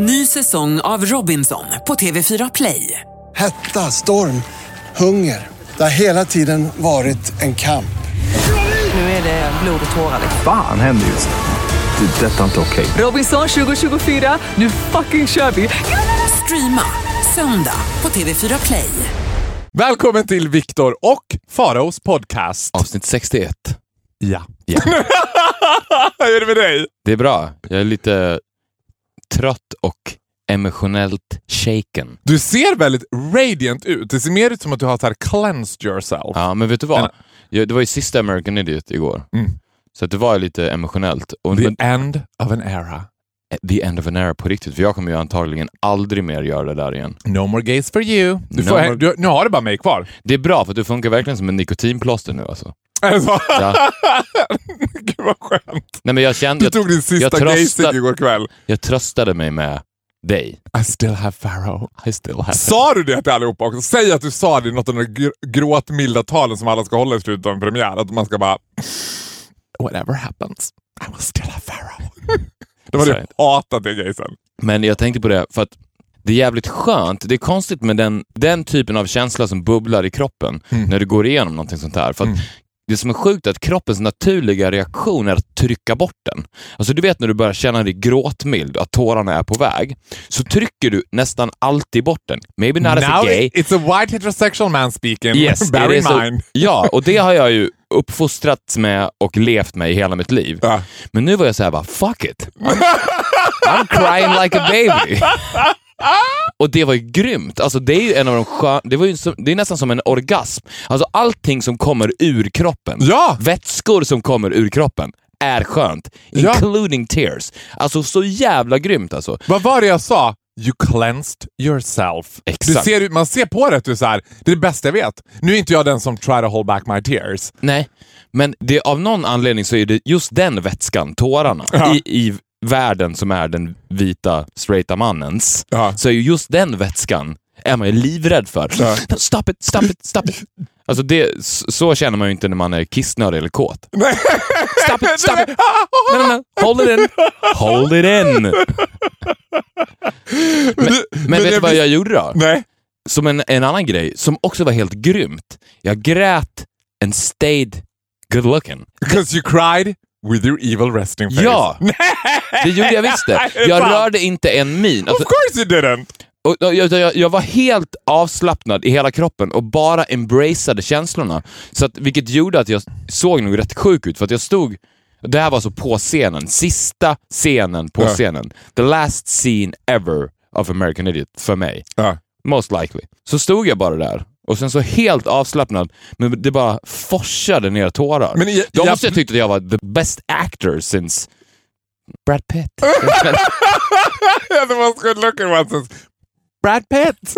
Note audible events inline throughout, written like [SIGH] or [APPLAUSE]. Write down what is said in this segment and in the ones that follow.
Ny säsong av Robinson på TV4 Play. Hetta, storm, hunger. Det har hela tiden varit en kamp. Nu är det blod och tårar. Fan händer just nu. Det. är Detta är inte okej. Robinson 2024, nu fucking kör vi! Streama söndag på TV4 Play. Välkommen till Viktor och Faraos podcast. Avsnitt 61. Ja. Ja. [LAUGHS] Hur är det med dig? Det är bra. Jag är lite trött och emotionellt shaken. Du ser väldigt radiant ut. Det ser mer ut som att du har så här cleansed yourself. Ja, men vet du vad? Jag, det var ju sista American Idiot igår. Mm. Så det var lite emotionellt. Och, The men, end of an era. the end of an era på riktigt. För jag kommer ju antagligen aldrig mer göra det där igen. No more gays for you. Du No får, more- du, nu har du bara mig kvar. Det är bra för du funkar verkligen som en nikotinplåster nu alltså. Alltså. Ja. [LAUGHS] Gud vad skönt. Nej, men jag kände Du tog din sista gaysig igår kväll. jag tröstade mig med dig. I still have Pharaoh. I still have Sa du det till allihopa också? Säg att du sa det i något av de gr- gråtmilda talen som alla ska hålla i slutet av en premiär. Att man ska bara... Whatever happens, I will still have Pharaoh. [LAUGHS] De hade Sorry. hatat det gaysen. Men jag tänkte på det för att det är jävligt skönt. Det är konstigt med den, den typen av känsla som bubblar i kroppen Mm. när du går igenom någonting sånt här. För att Det som är sjukt är att kroppens naturliga reaktion är att trycka bort den. Alltså du vet när du börjar känna dig gråtmild, att tårarna är på väg, så trycker du nästan alltid bort den. Maybe not as a Now gay. it's a white heterosexual man speaking. Yes, [LAUGHS] Bear in mind. [LAUGHS] Ja, och det har jag ju uppfostrats med och levt med i hela mitt liv. Ja. Men nu var jag så här bara, fuck it. I'm, I'm crying like a baby. [LAUGHS] Och det var ju grymt. Alltså det är ju en av de skön... det, var ju som, det är nästan som en orgasm. Alltså allting som kommer ur kroppen, Ja! vätskor som kommer ur kroppen, är skönt. Ja. Including tears. Alltså så jävla grymt alltså. Vad var det jag sa? You cleansed yourself. Exakt. Du ser, man ser på det att du är så här, det är det bästa jag vet. Nu är inte jag den som try to hold back my tears. Nej, men det, av någon anledning så är det just den vätskan, tårarna, Ja. i, i världen som är den vita straighta mannens, Ja. så är ju just den vätskan är man ju livrädd för. Ja. Stop it, stop it, stop it. Alltså det, så känner man ju inte när man är kissnödig eller kåt. [LAUGHS] Stop it, stop it! No, no, no. Hold it in! Hold it in! [LAUGHS] Men, men vet du vad jag gjorde då? Nej. Som en, en annan grej, som också var helt grymt. Jag grät and stayed good looking. Because you cried with your evil resting face. [LAUGHS] Ja! Det gjorde jag visst det. Jag rörde inte en min. Of Alltså, course you didn't! och, och, jag, jag, jag var helt avslappnad i hela kroppen och bara embraceade känslorna. Så att, vilket gjorde att jag såg nog rätt sjuk ut, för att jag stod... Det här var så på scenen, sista scenen på Ja. scenen. The last scene ever of American Idiot för mig. Ja. Most likely. Så stod jag bara där och sen så helt avslappnad, men det bara forsade ner tårar. Men jag- Då jag- måste jag tyckt att jag var the best actor since Brad Pitt. the most good looking one since Brad Pitt.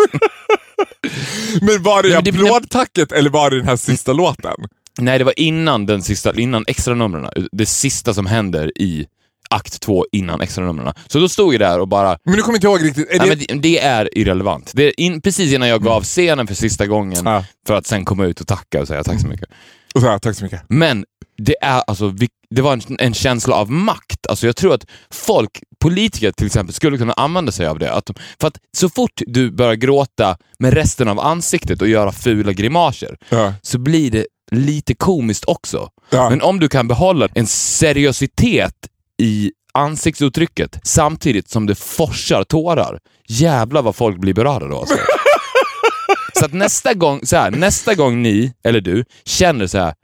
[LAUGHS] men var det i Nej, men det- applådtacket eller var det den här sista låten? Nej, det var innan den sista, innan extra numren. Det sista som händer i akt två innan extra numren. Så då stod jag där och bara, Men du kommer inte ihåg riktigt. Är nej, det... men det, det är irrelevant. Det är in, precis innan jag gav scenen för sista gången, Ja. för att sen komma ut och tacka och säga tack så mycket. Och här, tack så mycket. Men det är alltså, det var en, en känsla av makt. Alltså jag tror att folk, politiker till exempel, skulle kunna använda sig av det. Att, de- för att så fort du börjar gråta med resten av ansiktet och göra fula grimaser, Ja. så blir det lite komiskt också. Ja. Men om du kan behålla en seriositet i ansiktsuttrycket samtidigt som det forsar tårar, jävlar vad folk blir berörda då. Alltså. [LAUGHS] så att nästa gång, så här, nästa gång ni, eller du, känner så här,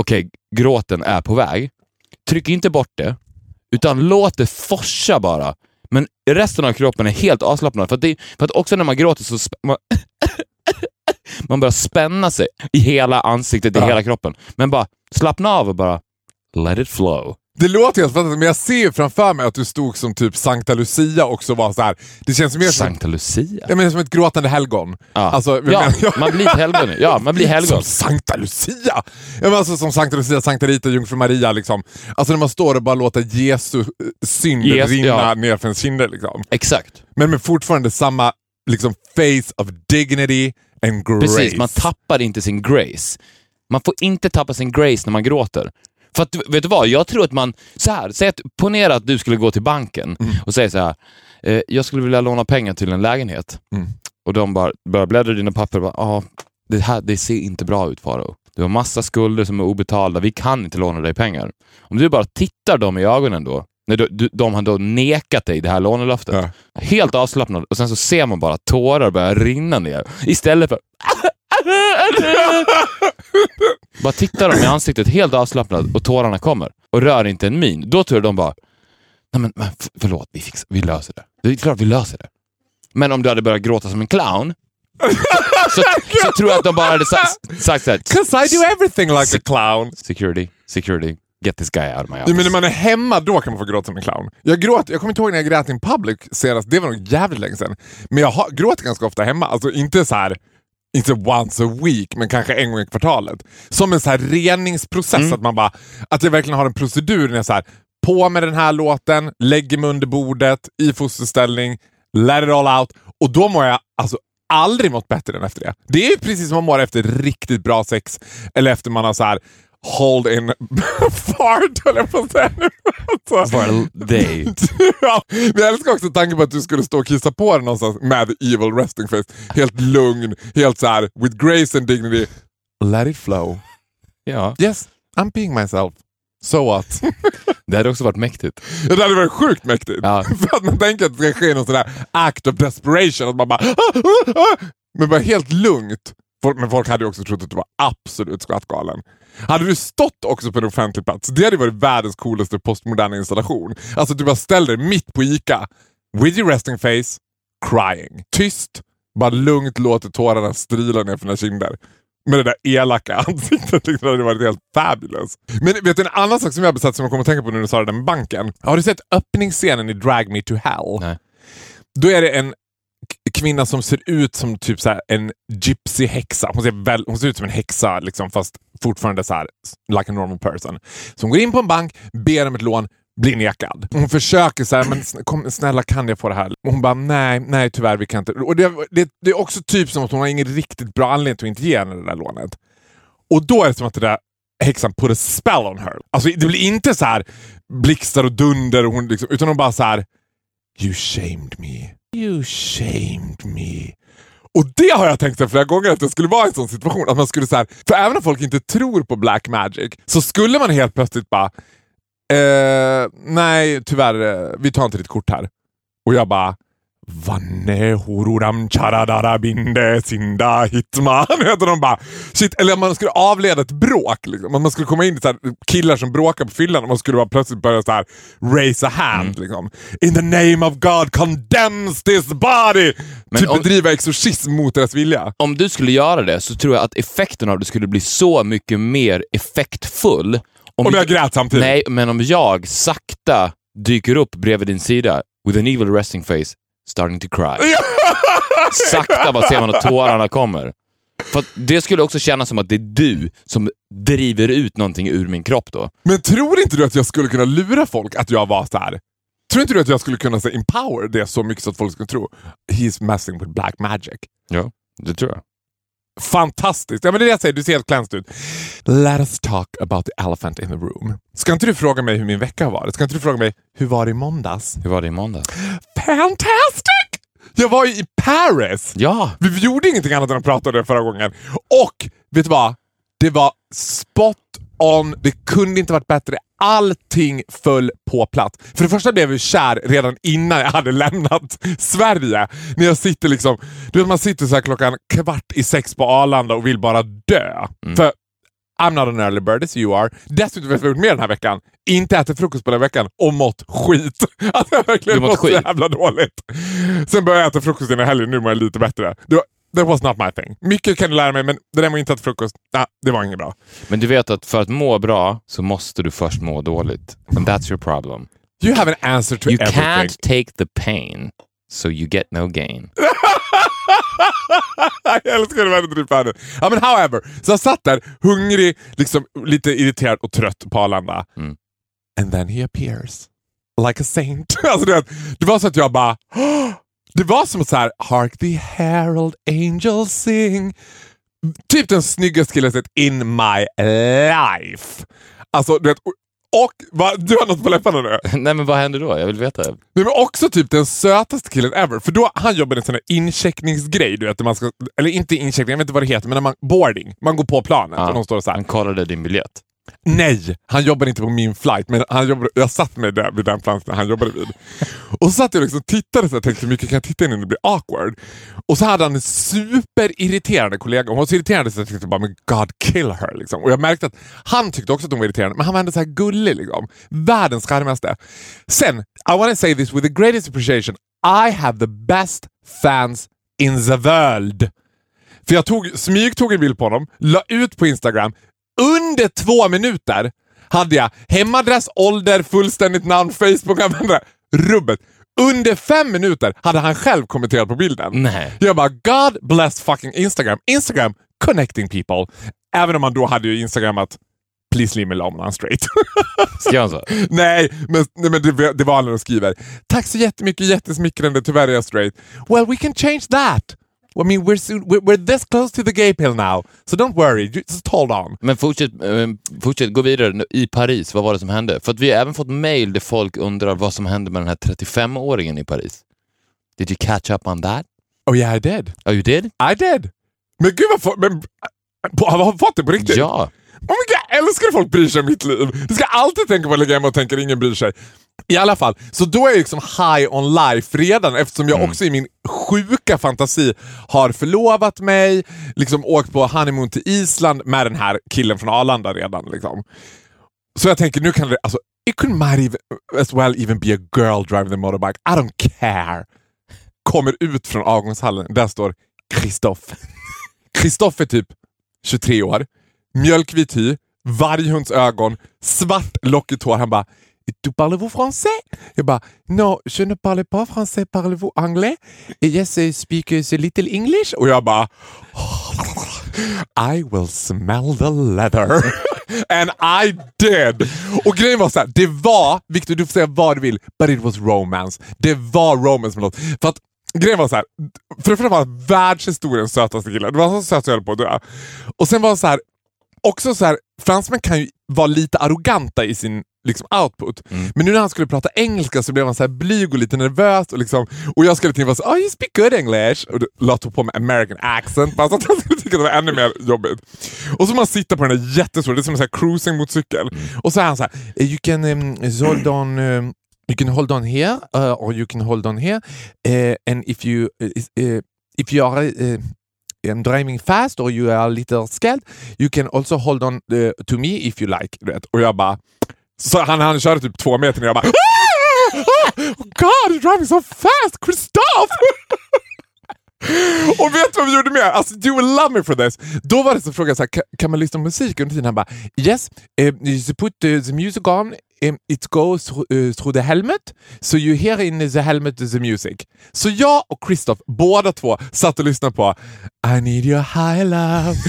okej, gråten är på väg, tryck inte bort det, utan låt det forsa bara. Men resten av kroppen är helt avslappnad. För att, det, för att också när man gråter så man, [LAUGHS] man börjar spänna sig i hela ansiktet, i Ja. hela kroppen. Men bara slappna av och bara let it flow. Det låter helt fantastiskt, men jag ser framför mig att du stod som typ Sankta Lucia också var så här. Det känns mer som, Sankta Lucia. jag menar, som ett gråtande helgon. Ja, Alltså, jag ja man blir ett helgon. Ja, man blir [LAUGHS] helgon. Som Sankta Lucia! Ja, men alltså, som Sankta Lucia, Sankta Rita, Jungfru Maria. Liksom. Alltså när man står och bara låter Jesu eh, synd Jes- rinna ja. ner för ens kinder. Liksom. Exakt. Men med fortfarande samma liksom, face of dignity and grace. Precis, man tappar inte sin grace. Man får inte tappa sin grace när man gråter. För att, vet du vad, jag tror att man, så här, säg att, ponera att du skulle gå till banken Mm. och säga så här, eh, jag skulle vilja låna pengar till en lägenhet. Mm. Och de bara börjar bläddra i dina papper och bara, det här det ser inte bra ut Faro. Du har massa skulder som är obetalda, vi kan inte låna dig pengar. Om du bara tittar dem i ögonen då, när du, du, de har då nekat dig det här lånelöftet, Ja. helt avslappnad och sen så ser man bara tårar börja rinna ner istället för [LAUGHS] bara tittar dem i ansiktet helt avslappnad och tårarna kommer och rör inte en min. Då tror jag de bara, nej men, men förlåt, vi, fixar, vi löser det. Det är klart vi löser det. Men om du hade börjat gråta som en clown så, så tror jag att de bara hade sa- sagt såhär, Cause I do everything like a clown. security, security, get this guy out of my Ja, office. men när man är hemma då kan man få gråta som en clown. Jag, gråt, jag kommer inte ihåg när jag grät in public senast, det var nog jävligt länge sedan. Men jag har, gråter ganska ofta hemma, alltså inte så här inte once a week, men kanske en gång i kvartalet. Som en så här reningsprocess, att man bara, att jag verkligen har en procedur när jag så här, på med den här låten, lägger mig under bordet, i fosterställning, let it all out. Och då mår jag alltså aldrig mått bättre än efter det. Det är ju precis som man mår efter riktigt bra sex, eller efter man har så här hold in [LAUGHS] fart, höll jag på att säga nu. Alltså. Day. [LAUGHS] ja, men jag älskar också tanken på att du skulle stå och kissa på dig någonstans med evil resting face. Helt lugn, helt så här with grace and dignity. Let it flow. Ja, Yes, I'm being myself. So what? [LAUGHS] det hade också varit mäktigt. det hade varit sjukt mäktigt. Ja. För att man tänker att det ska ske någon sån där act of desperation. Att man bara... "Ah, ah, ah." Men bara helt lugnt. Folk- Men folk hade ju också trott att du var absolut skrattgalen. Hade du stått också på en offentlig plats, det hade varit världens coolaste postmoderna installation. Alltså du bara ställer dig mitt på ICA, with your resting face, crying. Tyst, bara lugnt låter tårarna strila ner för dina kinder. Med det där elaka [LAUGHS] ansiktet. Liksom, det hade varit helt fabulous. Men vet du en annan sak som jag har besatt som jag kommer att tänka på nu när du sa det där med banken. Har du sett öppningsscenen i Drag Me to Hell? Nej. Då är det en kvinna som ser ut som typ så här en gypsy-häxa. Hon ser, väl, hon ser ut som en häxa liksom, fast fortfarande så här, like a normal person. Så hon går in på en bank, ber om ett lån, blir nekad. Hon försöker så här, men kom, snälla kan jag få det här? Och hon bara, nej, nej tyvärr vi kan inte. Och det, det, det är också typ som att hon har ingen riktigt bra anledning till att inte ge henne det där lånet. Och då är det som att det där häxan put a spell on her. Alltså det blir inte så här blixtar och dunder, och hon liksom, utan hon bara så här You shamed me. You shamed me. Och det har jag tänkt flera gånger att det skulle vara en sån situation. Att man skulle så här, för även om folk inte tror på black magic så skulle man helt plötsligt bara eh, Nej tyvärr, eh, vi tar inte ditt kort här. Och jag bara Vanne hururam charadara binde sinda hitman. [LAUGHS] Heter de bara. Shit, eller man skulle avleda ett bråk. Liksom. Man skulle komma in i så killar som bråkar på fyllan och man skulle bara plötsligt börja så här, raise a hand. Liksom. In the name of God condemns this body! Men typ om- bedriva exorcism mot deras vilja. Om du skulle göra det så tror jag att effekten av det skulle bli så mycket mer effektfull. Om jag grät samtidigt. Nej, men om jag sakta dyker upp bredvid din sida with an evil resting face, starting to cry. [LAUGHS] Sakta bara ser man att tårarna kommer. För det skulle också kännas som att det är du som driver ut någonting ur min kropp då. Men tror inte du att jag skulle kunna lura folk att jag var så här? Tror inte du att jag skulle kunna säga empower det så mycket så att folk skulle tro he's messing with black magic? Ja, det tror jag. Fantastiskt! Ja, men det är det jag säger, du ser helt cleansed ut. Let us talk about the elephant in the room. Ska inte du fråga mig hur min vecka har varit? Ska inte du fråga mig hur var det i måndags? Hur var det i måndags? Fantastic! Jag var ju i Paris! Ja! Vi gjorde ingenting annat än att prata om det förra gången. Och vet du vad? Det var spot on. Det kunde inte varit bättre. Allting föll på plats. För det första blev jag kär redan innan jag hade lämnat Sverige. När jag sitter liksom, du vet man sitter så här klockan kvart i sex på Arlanda och vill bara dö. För I'm not an early bird as you are. Dessutom har jag gjort mer den här veckan. Inte ätit frukost på den här veckan och mått skit. [LAUGHS] Alltså jag verkligen mått så jävla dåligt. Sen började jag äta frukost innan helgen, nu mår jag lite bättre. Det var, that was not my thing. Mycket kan du lära mig, men det där med att inte äta frukost, nah, det var inget bra. Men du vet att för att må bra så måste du först må dåligt. And that's your problem. You have an answer to You everything. can't take the pain, so you get no gain. [LAUGHS] [LAUGHS] jag älskar det värdet i världen. Ja, men however, så jag satt där hungrig, liksom, lite irriterad och trött på Arlanda. Mm. And then he appears. Like a saint. [LAUGHS] alltså, det, det var så att jag bara... Det var som så här, Hark the herald angels sing. Typ den snyggaste killen jag sett in my life. Alltså, du vet, Och va, du har något på läpparna nu? [LAUGHS] Nej men vad händer då? Jag vill veta. Nej, men också typ den sötaste killen ever. För då, han jobbar i en sån här incheckningsgrej. Du vet, man ska, eller inte incheckning, jag vet inte vad det heter, men när man, boarding. Man går på planet och de står så här. Han kollade din biljett. Nej, han jobbade inte på min flight, men han jobbade, jag satt med där, vid den platsen han jobbade vid. Och så satt jag liksom och tittade och tänkte hur mycket kan jag titta innan det blir awkward? Och så hade han en superirriterande kollega. Hon var så irriterande så jag tänkte bara, men God kill her. Liksom. Och jag märkte att han tyckte också att hon var irriterande, men han var ändå så här gullig. Liksom. Världens charmigaste. Sen, I want to say this with the greatest appreciation. I have the best fans in the world. För jag tog, smyg tog en bild på honom, la ut på Instagram. Under två minuter hade jag hemadress, ålder, fullständigt namn, Facebook-användare, rubbet. Under fem minuter hade han själv kommenterat på bilden. Nej. Jag bara, God bless fucking Instagram. Instagram connecting people. Även om man då hade ju Instagram att please leave me alone, I'm straight. [LAUGHS] Skrev han så? nej, men, nej, men det, det var alla de skriver. Tack så jättemycket, jättesmickrande, tyvärr är jag straight. Well, we can change that. I mean, we're, soon, we're, we're this close to the gay pill now, so don't worry, just hold on. Men fortsätt, eh, fortsätt, gå vidare. I Paris, vad var det som hände? För att vi har även fått mail där folk undrar vad som hände med den här 35-åringen i Paris. Did you catch up on that? Oh yeah, I did. Oh you did? I did. Men gud vad men, på, har han fått det på riktigt? Ja. Oh my God, jag älskar folk bryr sig om mitt liv. Du ska alltid tänka på att ligga hemma och tänka att ingen bryr sig. I alla fall, så då är jag liksom high on life redan eftersom jag också i min sjuka fantasi har förlovat mig, liksom åkt på honeymoon till Island med den här killen från Arlanda redan. Liksom. Så jag tänker nu kan det, alltså, it could might even, as well even be a girl driving the motorbike. I don't care. Kommer ut från avgångshallen, där står Kristoff. Kristoff är typ 23 år, mjölkvit hy, varghunds ögon, svart lockigt hår. Han bara du parlez-vous français? Jag bara No, je ne parle pas français, parlez-vous anglais? Yes, I speak uh, a little English. Och ah jag bara I will smell the leather. [LAUGHS] And I did! Och grejen var så här, det var, Victor du får säga vad du vill, but it was romance. Det var romance med något. För att grejen var så här, för det första var han världshistoriens sötaste kille. Det var så söt så jag höll på att dö. Och sen var det så här, också så här, fransmän kan ju vara lite arroganta i sin liksom, output. Men nu när han skulle prata engelska så blev han så här blyg och lite nervös. Och, liksom, och jag skulle tänka så oh you speak good English. Och la på med American accent bara så att han skulle tycka det var ännu mer jobbigt. Och så man sitter på den där jättestora, det är som en så cruising mot cykel. Och så är han så här, you can um, hold on um, You can hold on here uh, or you can hold on here uh, and if you uh, uh, if you are uh, um, driving fast or you are a little scared you can also hold on uh, to me if you like. Vet. Och jag bara... Så han, han körde typ två meter ner och jag bara... Ah! Ah! Oh, God, you're driving so fast! Christoph! [LAUGHS] Och vet du vad vi gjorde mer? Alltså, you will love me for this. Då var det så frågade så här, kan man lyssna på musik under tiden? Han bara yes, uh, you put the, the music on, um, it goes through, eh, uh, through the helmet, so you hear in the helmet the music. Så jag och Christoph, båda två, satt och lyssnade på I need your high love. [LAUGHS]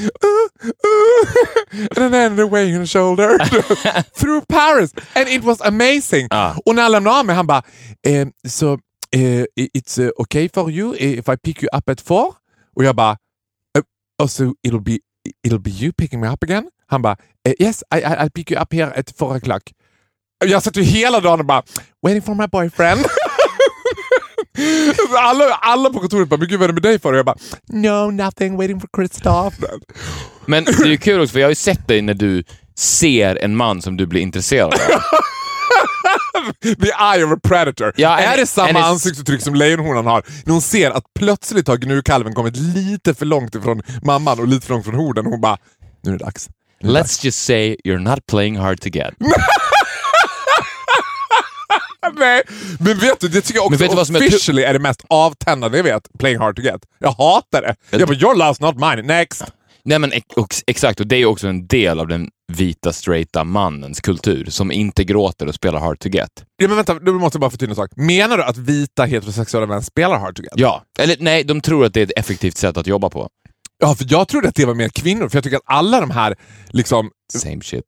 Oh, [LAUGHS] and then the way on the shoulder. [LAUGHS] through Paris. And it was amazing. Ah. Och när han lämnade av mig, han bara so, uh, it's uh, okay for you if I pick you up at four? Och jag bara uh, oh, so it'll be, it'll be you picking me up again? Han bara yes, I, I, I'll pick you up here at four o'clock. Jag satt ju hela dagen och bara waiting for my boyfriend. [LAUGHS] [LAUGHS] alla, alla på kontoret bara, men gud vad är det med dig för? Och jag bara, no nothing, waiting for Christoph. Men det är ju kul också, för jag har ju sett dig när du ser en man som du blir intresserad av. [LAUGHS] The eye of a predator. Ja, är det samma it's- ansiktsuttryck som lejonhonan har när hon ser att plötsligt har gnurkalven kommit lite för långt ifrån mamman och lite för långt från horden och hon bara, nu är det dags. Nu är det Let's just say you're not playing hard to get. [LAUGHS] Nej, men vet du, det tycker jag också Men vet du vad som är officially är det mest avtändande jag vet. Playing hard to get. Jag hatar det. Jag bara, your love's not mine, next. Nej men ex- exakt, och det är också en del av den vita straighta mannens kultur som inte gråter och spelar hard to get. Ja, men vänta, du måste bara förtydliga en sak. Menar du att vita heterosexuella män spelar hard to get? Ja, eller nej, de tror att det är ett effektivt sätt att jobba på. Ja, för jag trodde att det var mer kvinnor, för jag tycker att alla de här liksom Same shit.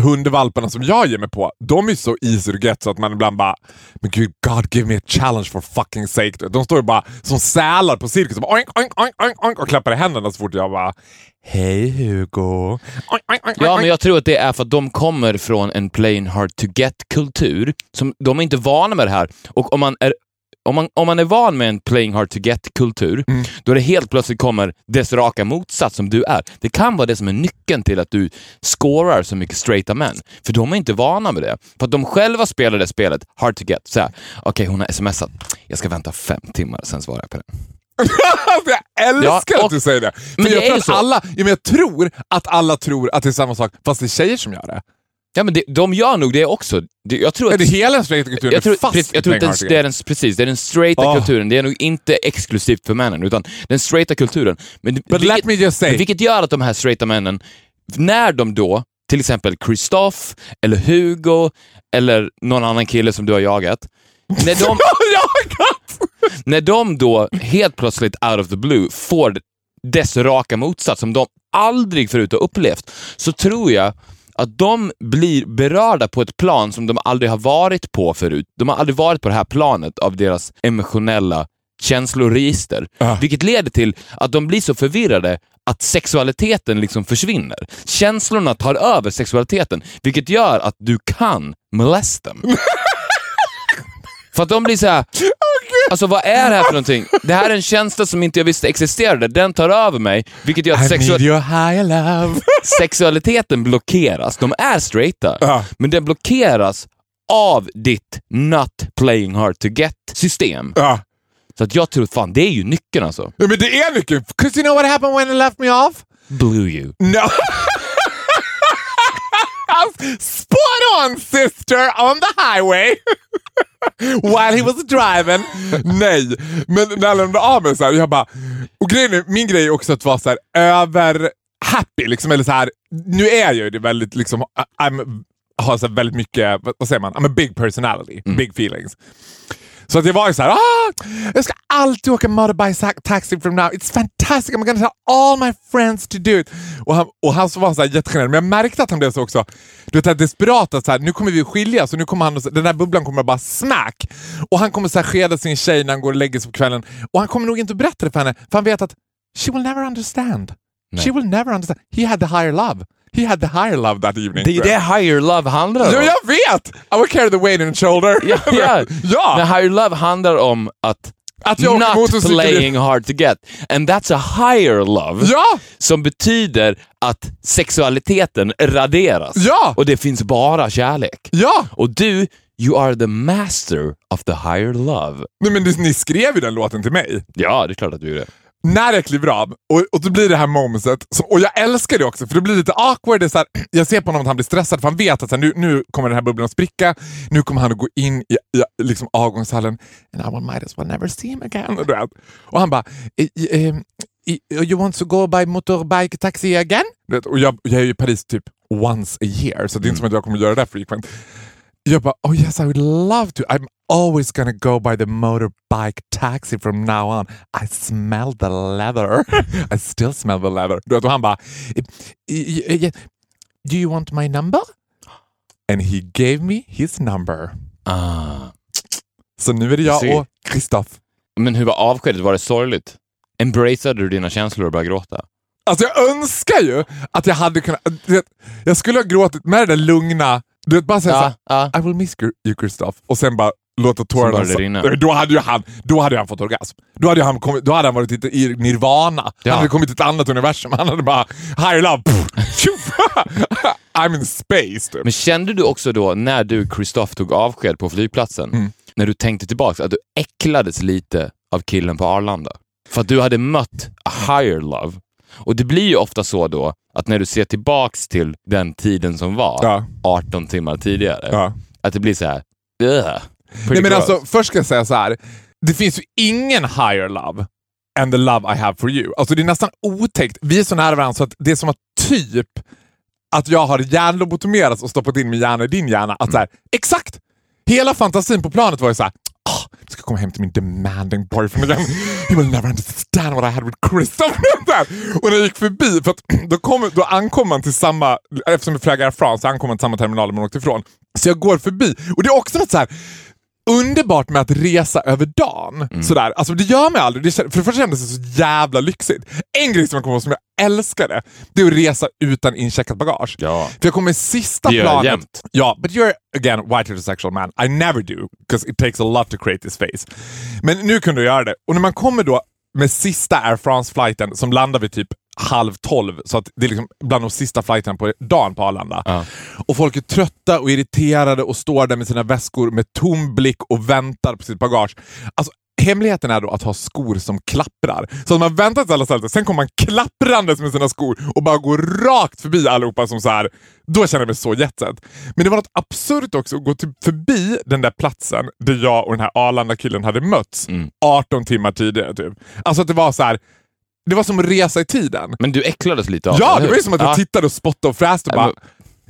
Hundvalparna som jag ger mig på, de är så easy to get så att man ibland bara Men gud, God give me a challenge for fucking sake. De står ju bara som sälar på cirkus och, bara, oink, oink, oink, oink, och klappar i händerna så fort jag bara Hej Hugo. Oink, oink, oink, Ja, men jag tror att det är för att de kommer från en plain hard to get-kultur. som De är inte vana med det här. Och om man är om man, om man är van med en playing hard to get-kultur, Mm. då det helt plötsligt kommer dess raka motsats som du är. Det kan vara det som är nyckeln till att du scorar så mycket straighta män. För de är inte vana med det. För att de själva spelar det spelet, hard to get. Okej hon har smsat, jag ska vänta fem timmar, sen svarar jag på det. [LAUGHS] Jag älskar Ja, att du säger det. För Men det jag, är tror alla, ja, men jag tror att alla tror att det är samma sak, fast det är tjejer som gör det. Ja, men det, de gör nog det också. Det, jag tror Är att det hela den straighta kulturen jag tror, är fast precis, jag tror att den, det är den, precis, det är den straighta Oh. kulturen. Det är nog inte exklusivt för männen, utan den straighta kulturen. Men, But vilket, let me just say, vilket gör att de här straighta männen, när de då, till exempel Kristoff, eller Hugo, eller någon annan kille som du har jagat, när de, [LAUGHS] när de då helt plötsligt out of the blue får dess raka motsats som de aldrig förut har upplevt, så tror jag att de blir berörda på ett plan som de aldrig har varit på förut. De har aldrig varit på det här planet av deras emotionella känsloregister. Ja. Vilket leder till att de blir så förvirrade att sexualiteten liksom försvinner. Känslorna tar över sexualiteten, vilket gör att du kan molest dem. [LAUGHS] För att de blir så här. Alltså vad är det här för någonting? Det här är en känsla som inte jag visste existerade. Den tar över mig, vilket gör att sexual- sexualiteten blockeras. De är straighta, Ja. men den blockeras av ditt not playing hard to get-system. Ja. Så att jag tror fan, det är ju nyckeln alltså. Ja, men det är nyckeln. 'Cause you know what happened when he left me off? Blew you. No. [LAUGHS] Spot on sister on the highway. [LAUGHS] While he was driving. Nej, men när jag lämnade av mig så här, jag bara... Och grejen är, min grej är också att vara så här över happy liksom, eller så här. Nu är jag ju det väldigt liksom, I'm, har så här väldigt mycket, vad säger man, I'm a big personality, big feelings. Så att jag var ju såhär, ah, jag ska alltid åka motorbike taxi from now. It's fantastic, I'm gonna tell all my friends to do it. Och han, och han så var så här jättegenerad, men jag märkte att han blev så också, du vet, desperat att så här, nu kommer vi skiljas så nu kommer han, och så- den där bubblan kommer bara smack. Och han kommer så här skeda sin tjej när han går och lägger sig på kvällen. Och han kommer nog inte att berätta det för henne, för han vet att she will never understand. Nej. She will never understand. He had the higher love. He had the higher love that evening. Det är det higher love handlar om. Ja, jag vet! I will carry the weight in shoulder. Ja, [LAUGHS] ja. ja. Men higher love handlar om att Att jag not playing hard to get. And that's a higher love. Ja! Som betyder att sexualiteten raderas. Ja! Och det finns bara kärlek. Ja! Och du, you are the master of the higher love. Nej, men ni skrev ju den låten till mig. Ja, det är klart att du det. När jag kliver av och, och då blir det här momentet, så, och jag älskar det också för det blir lite awkward. Det är så här, jag ser på honom att han blir stressad för han vet att så här, nu, nu kommer den här bubblan att spricka. Nu kommer han att gå in i, i liksom avgångshallen and I will might as well never see him again. Och, och han bara, e, you want to go by motorbike taxi again? Och jag, jag är ju i Paris typ once a year så det är inte som att jag kommer göra det frequent. Jag bara, oh yes I would love to. I'm always gonna go by the motorbike taxi from now on. I smell the leather. [LAUGHS] I still smell the leather. Du vet, och han bara, "Eh, eh, eh, do you want my number? And he gave me his number. Ah. Så nu är det jag och Kristoff. Men hur var avskedet? Var det sorgligt? Embraceade du dina känslor och började gråta? Alltså jag önskar ju att jag hade kunnat... Jag skulle ha gråtit med det där lugna... Du vet, bara säga Ja, ja. I will miss you Kristoff. Och sen bara låta tårarna... så-. Då hade ju han, då hade han fått orgasm. Då hade han, kommit, då hade han varit i nirvana. Ja. Han hade kommit till ett annat universum. Han hade bara, higher love. [LAUGHS] I'm in space. Typ. Men kände du också då, när du, Kristoff, tog avsked på flygplatsen, Mm. när du tänkte tillbaka, att du äcklades lite av killen på Arlanda? För att du hade mött a higher love. Och det blir ju ofta så då, att när du ser tillbaks till den tiden som var, Ja. 18 timmar tidigare, Ja. att det blir så här. Pretty Nej, men alltså, först ska jag säga så här. Det finns ju ingen higher love än the love I have for you. Alltså det är nästan otäckt. Vi är så nära varandra så att det är som att typ att jag har hjärnlobotomerats och stoppat in min hjärna i din hjärna. Att så här, exakt! Hela fantasin på planet var ju så här. Ska komma hem till min demanding boyfriend again. He will never understand what I had with Christopher. [LAUGHS] och när jag gick förbi, för att [CLEARS THROAT] då, kom, då ankom man till samma, eftersom vi flög Air France, så ankom man till samma terminal man åkte ifrån. Så jag går förbi och det är också något så här underbart med att resa över dagen. Sådär. Alltså, det gör mig aldrig. Det, för det första kändes det så jävla lyxigt. En grej som jag kommer ihåg som jag älskade, det är att resa utan incheckat bagage. Ja. För jag kommer i sista Det planet. jämt. Ja, but you're again white heterosexual man. I never do, because it takes a lot to create this face. Men nu kunde jag göra det. Och när man kommer då med sista Air France-flighten som landar vid typ halv tolv, så att det är liksom bland de sista flighterna på dagen på Arlanda. Ja. Och folk är trötta och irriterade och står där med sina väskor med tom blick och väntar på sitt bagage. Alltså, Hemligheten är då att ha skor som klapprar. Så att man väntar till alla ställen, sen kommer man klapprandes med sina skor och bara går rakt förbi allihopa som så här. Då känner jag mig så jetset. Men det var något absurt också att gå typ förbi den där platsen där jag och den här Arlanda-killen hade mötts 18 timmar tidigare. Typ. Alltså att det var så här. Det var som att resa i tiden. Men du äcklades lite av Ja, det var ju som att jag Ja. tittade och spottade och fräste och bara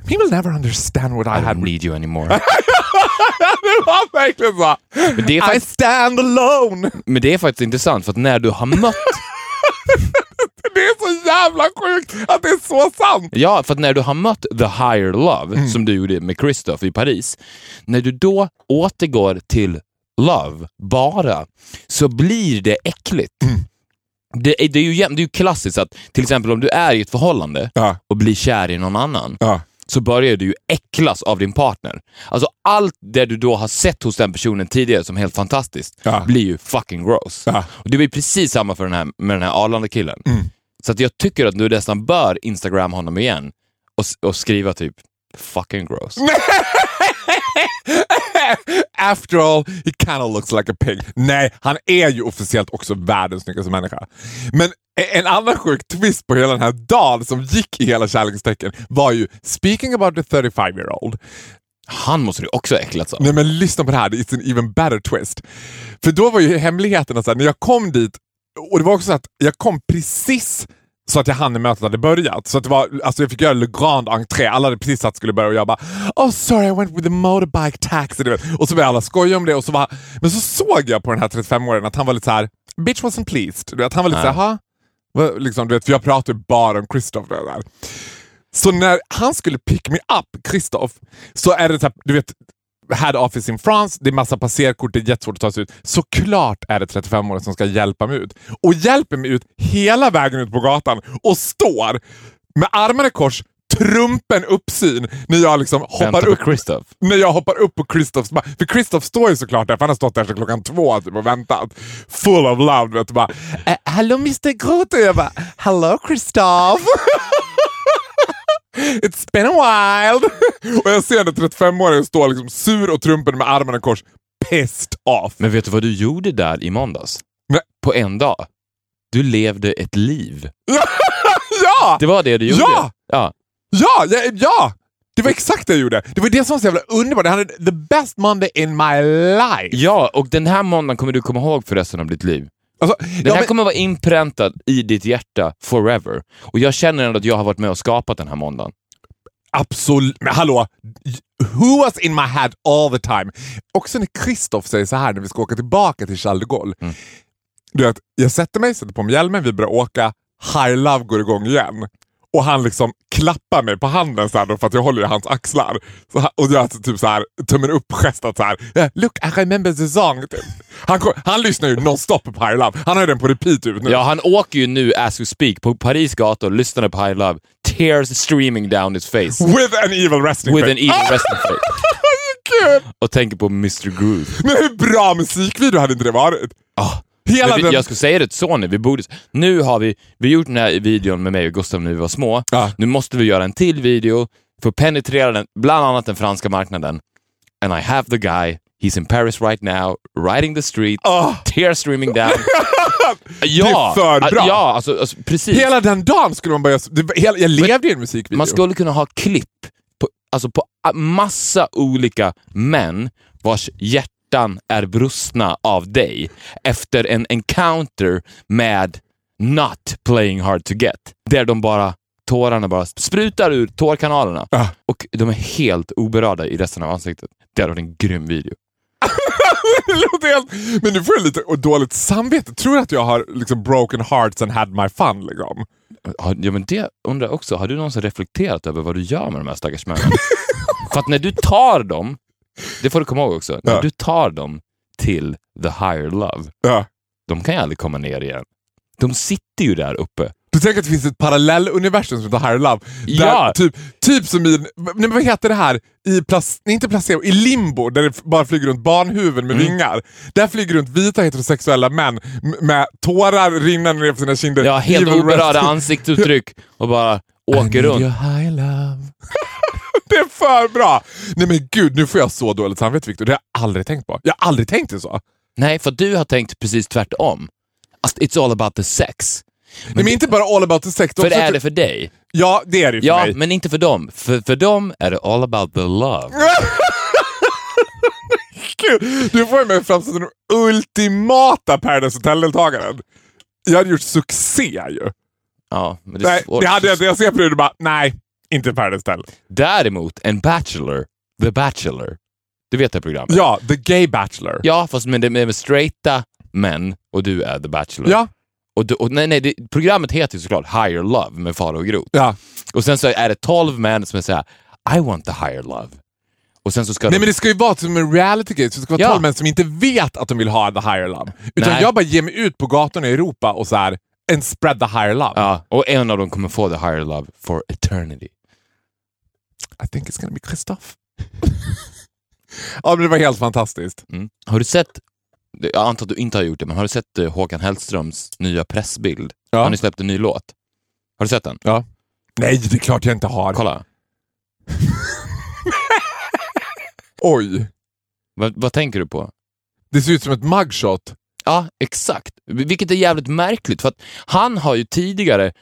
He will never understand what I, I had. don't need you anymore. [LAUGHS] det var verkligen så. Men det, är I faktiskt, stand alone. men det är faktiskt intressant, för att när du har mött... [LAUGHS] Det är så jävla sjukt att det är så sant. Ja, för att när du har mött the higher love, Mm. som du gjorde med Christoph i Paris, när du då återgår till love bara, så blir det äckligt. Mm. Det, är, det, är ju, det är ju klassiskt att till exempel om du är i ett förhållande Ja. och blir kär i någon annan, Ja. så börjar du ju äcklas av din partner. Alltså allt det du då har sett hos den personen tidigare som helt fantastiskt Ja. blir ju fucking gross. Och det ju precis samma för den här, med den här Arlanda-killen. Så att jag tycker att du nästan bör Instagram honom igen och, och skriva typ fucking gross. [LAUGHS] [LAUGHS] After all, he kind of looks like a pig. Nej, han är ju officiellt också världens snyggaste människa. Men e- en annan sjuk twist på hela den här dagen som gick i hela kärlekstecken var ju, speaking about the 35 year old, Han måste du också äcklats av. Nej men lyssna på det här, it's an even better twist. För då var ju hemligheten att när jag kom dit, och det var också så att jag kom precis så att jag hann när mötet hade börjat. Så att det var, alltså jag fick göra le grand entré, alla hade precis satt skulle börja och jag bara Oh sorry I went with the motorbike taxi. Och så började alla skoja om det. Och så var, men så såg jag på den här 35-åringen att han var lite så här bitch wasn't pleased. Du vet, han var lite såhär, ha? Vad- Liksom, du vet, för jag pratade bara om. Där. Så när han skulle pick me up, Christoph, så är det så här, du vet, had office in France, det är massa passerkort, det är jättesvårt att ta sig ut. Såklart är det 35-åringen som ska hjälpa mig ut. Och hjälper mig ut hela vägen ut på gatan och står med armarna i kors, trumpen uppsyn när jag liksom hoppar upp Christoph. när jag hoppar upp på Christophs ba- För Christoph står ju såklart där, för han har stått där sedan klockan två typ, och väntat. Full of love. Du vet, och bara, eh, Hello Mr Grote. Jag bara, Hello Christoph. [LAUGHS] It's been a while. [LAUGHS] och jag ser den 35-åringen stå liksom sur och trumpen med armarna i kors. Pissed off. Men vet du vad du gjorde där i måndags? Nej. På en dag? Du levde ett liv. [LAUGHS] ja! Det var det du gjorde. Ja! ja. Ja, ja, ja! Det var exakt det jag gjorde. Det var det som var så jävla underbart. Jag hade the best Monday in my life. Ja, och den här måndagen kommer du komma ihåg för resten av ditt liv. Alltså, Den ja, här men- kommer vara inpräntad i ditt hjärta forever. Och jag känner ändå att jag har varit med och skapat den här måndagen. Absolut. Men hallå! Who was in my head all the time? Också när Kristoff säger så här när vi ska åka tillbaka till Charles de Gaulle. Du vet, jag sätter mig, sätter på mig hjälmen, vi börjar åka. High Love går igång igen. Och han liksom klappar mig på handen så här för att jag håller i hans axlar. Så, han- och jag har typ så här, tummen upp-gestat så här. "Yeah, Look, I remember the song. Typ. Han, han lyssnar ju nonstop på High Love. Han har ju den på repeat ut nu. Ja, han åker ju nu as we speak på Paris gator, lyssnar på High Love, tears streaming down his face. With an evil wrestling With face. an evil [LAUGHS] resting face. Och tänker på Mr Groove. Men hur bra musikvideo hade inte det varit? Ah. Hela vi, den... jag ska säga det till Sony, vi borde, nu har vi, vi gjort den här videon med mig och Gustav när vi var små. Ja. Nu måste vi göra en till video för att penetrera den, bland annat den franska marknaden. And I have the guy, he's in Paris right now, riding the street, Ah. tear streaming down. [LAUGHS] ja, Det är för ah, bra. Ja, alltså, alltså precis. Hela den dagen skulle man börja... Det, hela, jag levde i en musikvideo. Man skulle kunna ha klipp på, alltså på massa olika män vars hjärtan är brustna av dig efter en encounter med Not playing hard to get. Där de bara, tårarna bara sprutar ur tårkanalerna Ah. och de är helt oberörda i resten av ansiktet. Det hade varit en grym video. [LAUGHS] helt... Men nu får jag lite dåligt samvete. Tror du att jag har liksom broken hearts and had my fun? Liksom? Har- Ja, men det undrar jag också. Har du någonsin reflekterat över vad du gör med de här stackars männen? [LAUGHS] För att när du tar dem, det får du komma ihåg också, när Ja. du tar dem till the higher love, Ja. de kan ju aldrig komma ner igen. De sitter ju där uppe. Du tänker att det finns ett parallelluniversum som heter Higher Love? Där Ja. Typ, typ som i, nej, men vad heter det här? I, plas, inte placebo, i limbo där det bara flyger runt barnhuvuden Mm. med vingar. Där flyger runt vita heterosexuella män med tårar rinnande ner på sina kinder. Ja, helt oberörda ansiktsuttryck och bara åker runt. [LAUGHS] det är för bra! Nej men gud, nu får jag så dåligt samvete Victor. Det har jag aldrig tänkt på. Jag har aldrig tänkt det så. Nej, för du har tänkt precis tvärtom. Alltså, it's all about the sex. Men, men inte bara all about the sex. För det är det för dig. Ja, det är det för Ja, mig. men inte för dem. För, för dem är det all about the love. [LAUGHS] Gud, du får mig framstå som den ultimata Paradise Hotel-deltagaren. Jag hade gjort succé ju. Ja, det är Nej, det hade jag inte. Jag ser på dig och du bara, nej, inte Paradise Hotel. Däremot, en bachelor, the bachelor. Du vet det programmet? Ja, The Gay Bachelor. Ja, fast med, med, med straighta män och du är the bachelor. Ja, Och, du, och nej, nej, det, programmet heter ju såklart Higher Love med Farao och Groth. ja. Och sen så är det 12 män som är såhär, I want the higher love. Och sen så ska Nej de... men det ska ju vara som en reality gate, så det ska vara Ja. tolv män som inte vet att de vill ha the higher love. Utan Nej. jag bara ger mig ut på gatorna i Europa och så här, and spread the higher love. Ja, och en av dem kommer få the higher love for eternity. I think it's gonna be Christoph. [LAUGHS] ja men det var helt fantastiskt. Mm. Har du sett, jag antar att du inte har gjort det, men har du sett eh, Håkan Hellströms nya pressbild? Ja. Han har släppt en ny låt. Har du sett den? Ja. Nej, det är klart jag inte har. Kolla. [LAUGHS] Oj. Vad, vad tänker du på? Det ser ut som ett mugshot. Ja, exakt. Vilket är jävligt märkligt, för att han har ju tidigare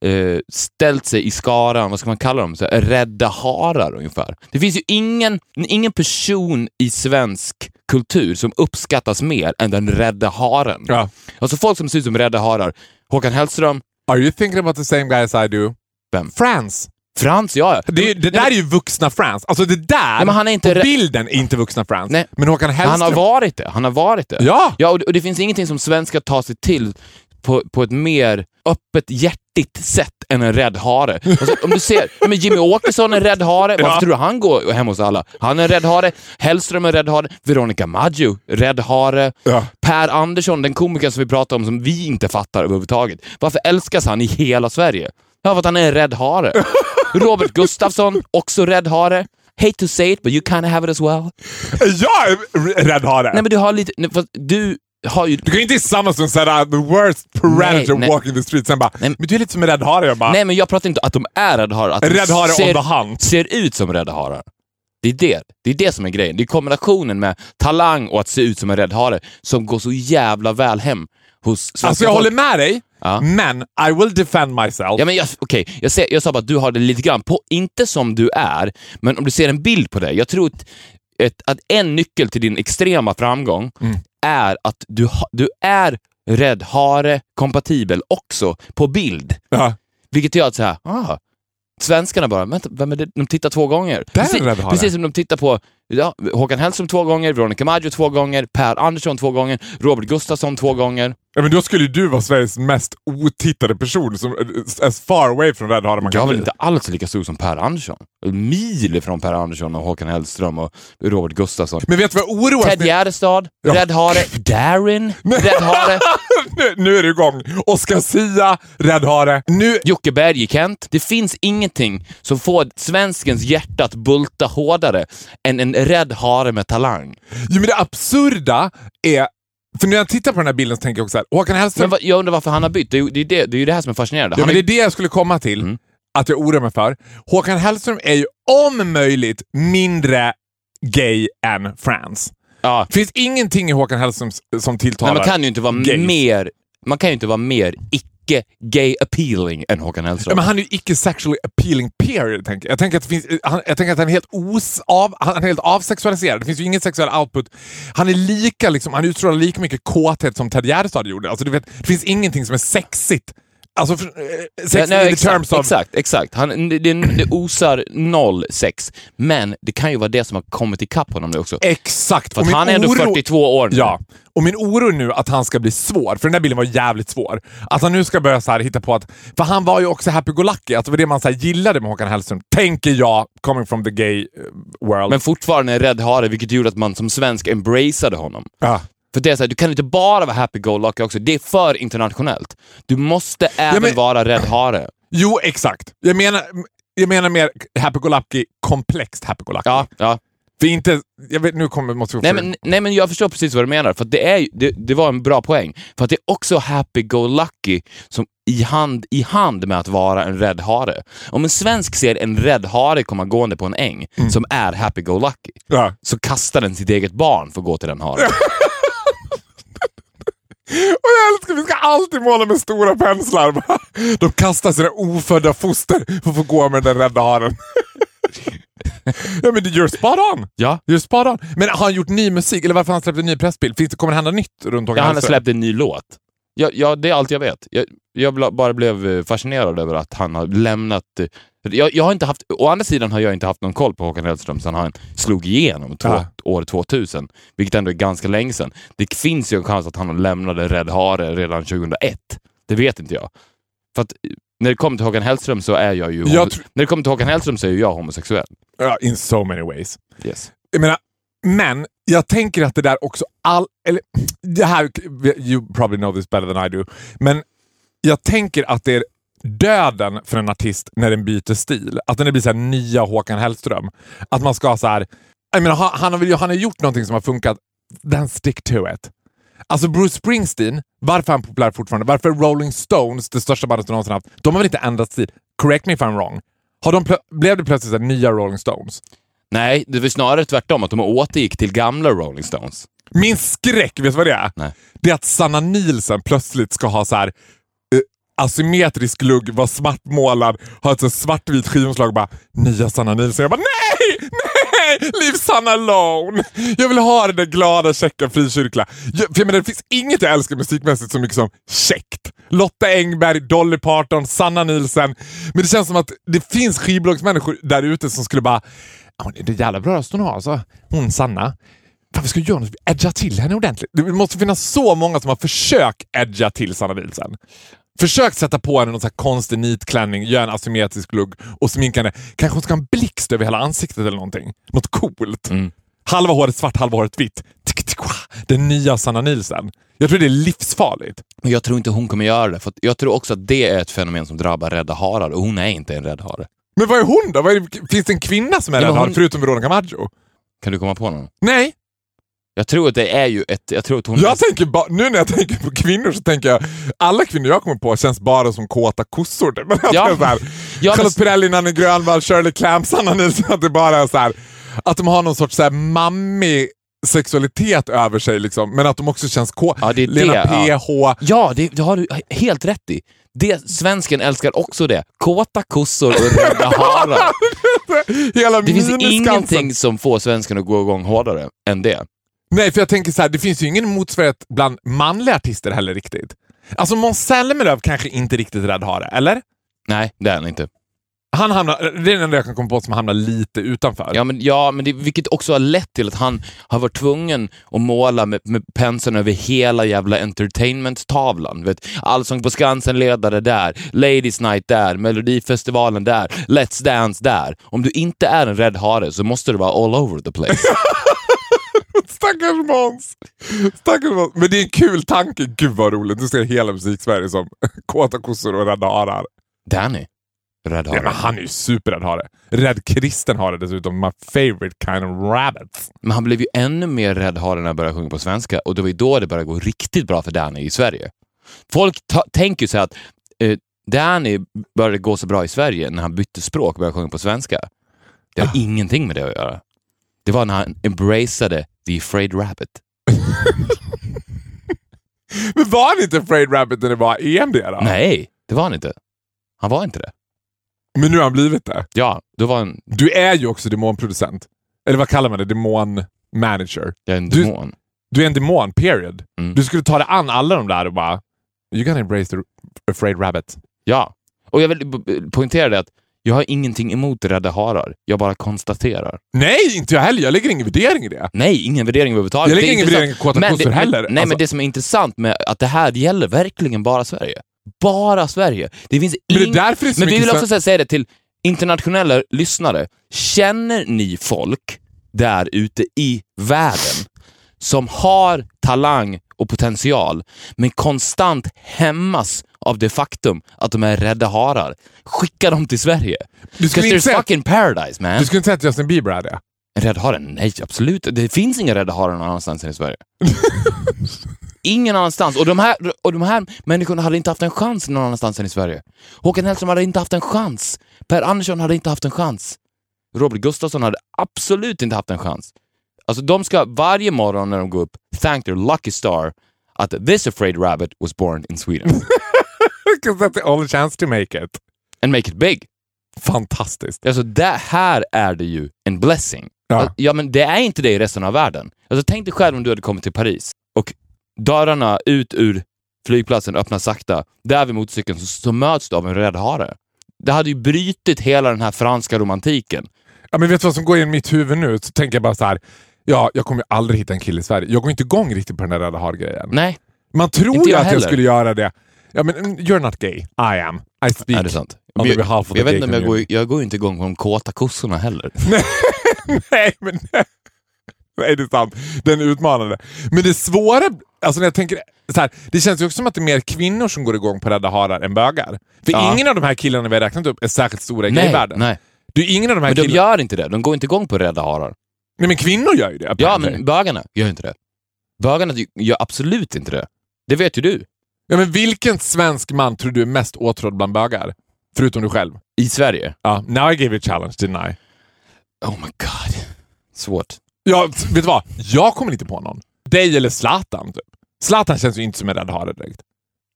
eh, ställt sig i skaran, vad ska man kalla dem, så här, rädda harar ungefär. Det finns ju ingen, ingen person i svensk kultur som uppskattas mer än den rädda haren. Ja. Alltså folk som ser ut som rädda harar. Håkan Hellström, Are you thinking about the same guy as I do? Vem? Frans. Frans, ja. Det, det där är ju vuxna Frans. Alltså det där, Nej, men han är inte bilden är inte vuxna Frans. Nej. Men Håkan Hellström... Han har varit det. Han har varit det. Ja! Ja, och det, och det finns ingenting som svenskar tar sig till på, på ett mer öppet, hjärtigt sätt än en rädd hare. Alltså, om du ser, men Jimmy Åkesson är en rädd hare. Varför Ja. tror du han går hem hos alla? Han är en rädd hare. Hellström är en rädd hare. Veronica Maggio, rädd hare. Ja. Per Andersson, den komikern som vi pratar om som vi inte fattar överhuvudtaget. Varför älskas han i hela Sverige? Ja, för att han är en rädd hare. [LAUGHS] Robert Gustafsson, också rädd hare. Hate to say it, but you kind of have it as well. Jag är rädd hare! Nej, men du har lite... Du ju... Du kan ju inte tillsammans som säga the worst predator Nej, nej. walking the street sen bara, Nej. men du är lite som en rädd hare. Jag bara, Nej, men jag pratar inte att de är rädda harar. Att de rädd hare ser, on the hunt. ser ut som rädda harar. Det är det. det är det som är grejen. Det är kombinationen med talang och att se ut som en rädd hare som går så jävla väl hem hos Alltså jag folk. håller med dig, Ja. men I will defend myself. Ja, men jag, okej, jag, ser, jag sa bara att du har det lite grann på, inte som du är, men om du ser en bild på dig. Jag tror att, ett, att en nyckel till din extrema framgång Mm. är att du, ha, du är rädd hare kompatibel också på bild. Ja. Vilket gör att så här, ah, svenskarna bara, vänta, vem är det? De tittar två gånger. Precis, precis som de tittar på ja, Håkan Hellström två gånger, Veronica Maggio två gånger, Per Andersson två gånger, Robert Gustafsson två gånger. Ja, men då skulle ju du vara Sveriges mest otittade person, som, as far away från rädd hare man Jag kan är väl inte alls lika stor som Per Andersson. Mil ifrån Per Andersson och Håkan Hellström och Robert Gustafsson. Men vet du vad jag oroas Ted Gärdestad, Ja. Rädd Hare, Darin, [LAUGHS] Rädd Hare, [LAUGHS] nu, nu är det igång! Oscar Sia, rädd hare. Nu, Jocke Bergekent. Det finns ingenting som får svenskens hjärta att bulta hårdare än en rädd hare med talang. jo, men det absurda är, för när jag tittar på den här bilden så tänker jag också så här, Håkan Hellström Men jag undrar varför han har bytt. Det är ju det, det, är ju det här som är fascinerande. Ja, Han men det är, det jag skulle komma till, Mm. att jag oroar mig för. Håkan Hellström är ju om möjligt mindre gay än Frans. ja, finns ingenting i Håkan Hellström som tilltalar men man kan ju inte vara gays. mer man kan ju inte vara mer icke-gay appealing än Håkan Ja, Hellström. men han är ju icke sexually appealing period. Tänker jag. Jag, tänker att det finns, han, jag tänker att han är helt, os, av, han är helt avsexualiserad. Det finns ju ingen sexuell output. Han är lika, liksom, han utstrålar lika mycket kåthet som Ted Gärdestad gjorde. Alltså, du vet, det finns ingenting som är sexigt Alltså, eh, sex nej, the exakt, terms of... exakt, exakt. Han, det, det, osar noll sex. Men det kan ju vara det som har kommit ikapp honom nu också. Exakt. För han är ändå oro- 42 år nu. Ja, och min oro nu att han ska bli svår, för den där bilden var jävligt svår. Att han nu ska börja så här hitta på att... För han var ju också happy-go-lucky, att det var det man så gillade med Håkan Hellström. Tänker jag, coming from the gay eh, world. Men fortfarande en rädd hare, vilket gjorde att man som svensk embraceade honom. ja. För det är så här, du kan inte bara vara happy-go-lucky också. Det är för internationellt. Du måste även men- vara rädd hare. Jo, exakt. Jag menar, jag menar mer happy-go-lucky, komplext happy-go-lucky. Ja, ja. För inte... Jag vet, nu kommer... Måste Nej men, nej men jag förstår precis vad du menar, för det, är, det, det var en bra poäng. För att det är också happy-go-lucky som i hand, i hand med att vara en rädd hare. Om en svensk ser en rädd hare komma gående på en äng som är happy-go-lucky, Ja. så kastar den sitt eget barn för att gå till den haren. [LAUGHS] Och jag älskar, vi ska alltid måla med stora penslar. [LAUGHS] De kastar sina ofödda foster för att få gå med den rädda haren. [LAUGHS] ja men you're spot on. Ja. You're spot on. Men har han gjort ny musik? Eller varför har han släppt en ny pressbild? Finns det, kommer det hända nytt runt Håkan Ja, han har släppt en ny låt. Ja, ja, det är allt jag vet. Jag, jag bara blev eh, fascinerad över att han har lämnat... eh, Jag, jag har inte haft, å andra sidan har jag inte haft någon koll på Håkan Hellström sedan han slog igenom två, Ja. år 2000, vilket ändå är ganska länge sedan. Det finns ju en chans att han lämnade Red Hare redan 2001. Det vet inte jag. För att eh, när det kommer till Håkan Hellström så är jag ju... Jag När det kommer till Håkan Hellström så är jag homosexuell. Ja, in so many ways. Yes. Jag menar, men jag tänker att det där också... All, eller, det här, you probably know this better than I do. Men jag tänker att det är döden för en artist när den byter stil. Att den blir så här nya Håkan Hellström. Att man ska så här... Jag menar, han, har, han har gjort någonting som har funkat. Then stick to it. Alltså Bruce Springsteen, varför är han populär fortfarande? Varför är Rolling Stones det största bandet du någonsin haft? De har väl inte ändrat stil? Correct me if I'm wrong. Har de blev det plötsligt så här nya Rolling Stones? Nej, det var snarare tvärtom, att de återgick till gamla Rolling Stones. Min skräck, vet du vad det är? Nej. Det är att Sanna Nielsen plötsligt ska ha så här eh, asymmetrisk lugg, vara svartmålad, ha ett svartvitt skivomslag och bara nya Sanna Nielsen. Jag bara nej, nej, leave Sanna alone. Jag vill ha det där glada, käcka, frikyrkliga. Jag, för jag menar, det finns inget jag älskar musikmässigt så mycket som käckt. Lotta Engberg, Dolly Parton, Sanna Nielsen. Men det känns som att det finns skivbolagsmänniskor där ute som skulle bara Det är jävla bra röst hon har alltså. Hon Sanna. Fan, vi ska göra något, edga till henne ordentligt. Det måste finnas så många som har försökt edga till Sanna Nielsen. Försökt sätta på henne någon sån här konstig nitklänning, göra en asymmetrisk lugg och sminka henne. Kanske hon ska ha en blixt över hela ansiktet eller någonting. Något coolt. Mm. Halva håret svart, halva håret vitt. Den nya Sanna Nielsen. Jag tror det är livsfarligt. Men jag tror inte hon kommer göra det, för jag tror också att det är ett fenomen som drabbar rädda harar och hon är inte en rädd hare. Men vad är hon då? Är finns det en kvinna som är Ja, men hon- förutom Veronica Maggio? Kan du komma på någon? Nej, Jag tror att det är ju ett... Jag tror att hon... Jag tänker ba, nu när jag tänker på kvinnor så tänker jag alla kvinnor jag kommer på känns bara som kåta kossor. typ. [LAUGHS] Men att Ja. är så här, Ja, men- Charlotte Perrelli, Nanne Grönvall, Shirley Clamp, Sanna Nilsson. Att det bara är så här, att de har någon sorts så här mammig sexualitet över sig liksom, men att de också känns kåta. Ja, det är Lena det, PH. Ja, det, det har du helt rätt i. Det, svensken älskar också det. Kåta kossor och rädda [LAUGHS] harar. Hela Det finns ingenting som får svensken att gå igång hårdare än det. Nej, för jag tänker så här, det finns ju ingen motsvarighet bland manliga artister heller riktigt. Alltså Måns Zelmerlöw kanske inte riktigt rädd har det, eller? Nej, det är han inte. Han hamnar, det är den enda jag kan komma på som hamnar lite utanför. Ja, men, ja, men det, vilket också har lett till att han har varit tvungen att måla med, med penseln över hela jävla entertainment-tavlan. Vet, Allsång på Skansen ledare där, Ladies Night där, Melodifestivalen där, Let's Dance där. Om du inte är en rädd hare så måste du vara all over the place. [LAUGHS] Stackars Måns! Stackars Måns. Men det är en kul tanke. Gud vad roligt. Du ser hela musik-Sverige som [LAUGHS] kåta kossor och rädda harar. Danny, rädd Ja, hare. men han är ju superrädd hare. Rädd kristen hare dessutom. My favorite kind of rabbits. Men han blev ju ännu mer rädd hare när han började sjunga på svenska och det var ju då det började gå riktigt bra för Danny i Sverige. Folk tänker ju så att eh, Danny började gå så bra i Sverige när han bytte språk och började sjunga på svenska. Det har ingenting med det att göra. Det var när han embraceade the afraid rabbit. [LAUGHS] Men var han inte afraid rabbit när det var EMD då? Nej, det var han inte. Han var inte det. Men nu har han blivit det. Ja, då var han Du är ju också demonproducent. Eller vad kallar man det? Demon-manager. en Du- demon. Du är en demon, period. Mm. Du skulle ta dig an alla de där och bara You gotta embrace the afraid rabbit. Ja. Och jag vill poängtera det att jag har ingenting emot rädda harar. Jag bara konstaterar. Nej, inte jag heller. Jag lägger ingen värdering i det. Nej, ingen värdering överhuvudtaget. Jag lägger är ingen intressant. värdering i kåta kossor heller. Nej, Alltså- men det som är intressant med att det här gäller verkligen bara Sverige. Bara Sverige. Det finns Men det är ing- det är Men vi vill också säga- det till internationella lyssnare. Känner ni folk där ute i världen som har talang och potential, men konstant hämmas av det faktum att de är rädda harar? Skicka dem till Sverige. Du skulle Because inte there's säga- fucking paradise man. Du skulle inte säga att Justin Bieber är det? En rädd hare? Nej, absolut. Det finns inga rädda harar någon annanstans än i Sverige. [LAUGHS] Ingen annanstans. Och de, här, och de här människorna hade inte haft en chans någon annanstans än i Sverige. Håkan Hellström hade inte haft en chans. Per Andersson hade inte haft en chans. Robert Gustafsson hade absolut inte haft en chans. Alltså de ska varje morgon när de går upp thank their lucky star att this afraid rabbit was born in Sweden. [LAUGHS] Because that's the only chance to make it. And make it big. Fantastiskt. Alltså det här är det ju en blessing. Ja. Ja. men det är inte det i resten av världen. Alltså tänk dig själv om du hade kommit till Paris dörrarna ut ur flygplatsen öppnas sakta. Där vid motorcykeln så, så möts du av en rädd hare. Det hade ju brutit hela den här franska romantiken. Ja, men vet du vad som går in i mitt huvud nu? Så tänker jag bara så här. Ja, jag kommer ju aldrig hitta en kille i Sverige. Jag går inte igång riktigt på den där rädda har-grejen. Nej, Man tror ju jag att jag heller. skulle göra det. Ja, men mm, you're not gay. I am. I speak. är det sant? On jag, behalf of the jag vet inte om jag går, jag går inte igång på de kåta kossorna heller. [LAUGHS] Nej, men nej, det är sant. Den är utmanande. Men det svåra, alltså när jag tänker så här, det känns ju också som att det är mer kvinnor som går igång på rädda harar än bögar. För Ja. ingen av de här killarna vi har räknat upp är särskilt stora i nej, gayvärlden. nej. Är ingen av de här Men de killarna... gör inte det. De går inte igång på rädda harar. Nej, men kvinnor gör ju det. Ja, men bögarna gör inte det. Bögarna gör absolut inte det. Det vet ju du. ja, men vilken svensk man tror du är mest åtrådd bland bögar? Förutom du själv. I Sverige. Ja, now I gave you a challenge, didn't I? Oh my god. Svårt. Ja, vet du vad? Jag kommer inte på någon. Dig eller Zlatan, typ. Zlatan känns ju inte som en rädd hare direkt.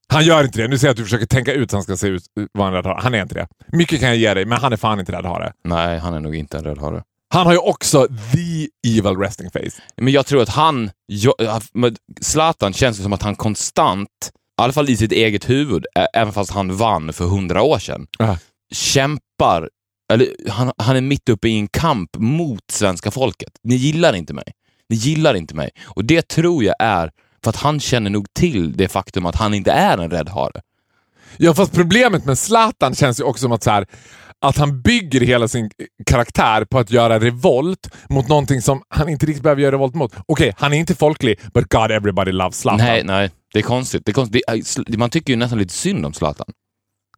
Han gör inte det. Nu ser jag att du försöker tänka ut hur han ska se ut, vara en rädd hare. Han är inte det. Mycket kan jag ge dig, men han är fan inte rädd hare. Nej, han är nog inte en röd hare. Han har ju också the evil resting face. Men jag tror att han... jag- Zlatan känns det som att han konstant, i alla fall i sitt eget huvud, även fast han vann för hundra år sedan, Ja. kämpar, eller han, han är mitt uppe i en kamp mot svenska folket. Ni gillar inte mig. Ni gillar inte mig. Och det tror jag är för att han känner nog till det faktum att han inte är en rädd hare. Ja, fast problemet med Zlatan känns ju också som att, så här, att han bygger hela sin karaktär på att göra revolt mot någonting som han inte riktigt behöver göra revolt mot. Okej, han är inte folklig, but God everybody loves Zlatan. Nej, nej. Det är konstigt. Det är konstigt. Det är, man tycker ju nästan lite synd om Zlatan.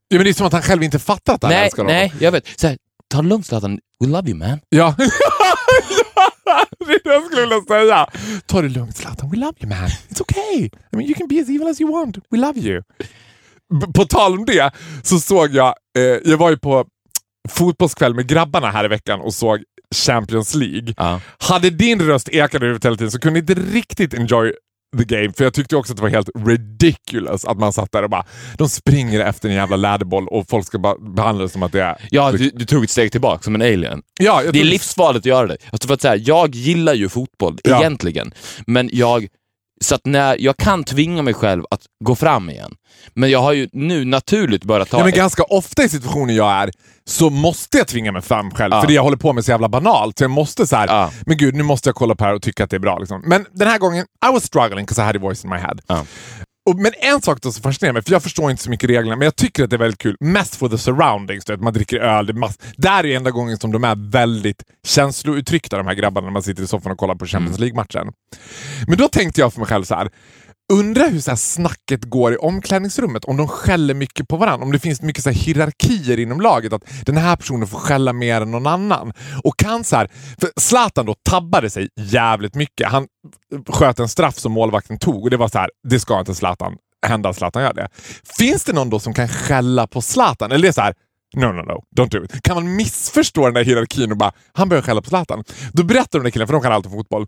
Ja, men det är som att han själv inte fattar att Nej, älskar honom. nej, jag vet. Så här, ta det lugnt Zlatan. We love you man. [LAUGHS] Ja. det är det jag skulle vilja säga. Ta det lugnt Zlatan, we love you man. It's okay. I mean, you can be as evil as you want. We love you. På tal om det så såg jag, eh, jag var ju på fotbollskväll med grabbarna här i veckan och såg Champions League. Ja. Hade din röst ekat huvudet hela tiden så kunde jag inte riktigt enjoy the game, för jag tyckte också att det var helt ridiculous att man satt där och bara de springer efter en jävla läderboll och folk ska bara behandla det som att det är... Ja, du, du tog ett steg tillbaka som en alien. Ja, Det är livsfarligt att göra det. Alltså för att säga, jag gillar ju fotboll Ja. egentligen, men jag så att när jag kan tvinga mig själv att gå fram igen. Men jag har ju nu naturligt börjat ta... Ja, men ett- ganska ofta i situationer jag är så måste jag tvinga mig fram själv, Ja. för det jag håller på med är så jävla banalt. Så jag måste så här, Ja. men gud, nu måste jag kolla på det här och tycka att det är bra. Liksom. Men den här gången, I was struggling because I had a voice in my head. Ja. Och, men en sak då som fascinerar mig, för jag förstår inte så mycket reglerna, men jag tycker att det är väldigt kul. Mest for the surroundings, vet, man dricker öl. Det är mass- Där är enda gången som de är väldigt känslouttryckta, de här grabbarna, när man sitter i soffan och kollar på Champions League-matchen. Men då tänkte jag för mig själv så här. Undrar hur så här snacket går i omklädningsrummet, om de skäller mycket på varandra, om det finns mycket så här hierarkier inom laget, att den här personen får skälla mer än någon annan. Och kan så här, för Zlatan då tabbade sig jävligt mycket. Han sköt en straff som målvakten tog och det var så här, det ska inte Zlatan hända att Zlatan gör det. Finns det någon då som kan skälla på Zlatan? Eller det är så här, No, no, no. Don't do it. Kan man missförstå den där hierarkin och bara, han börjar skälla på Zlatan. Då berättar de där killen, för de kan allt om fotboll,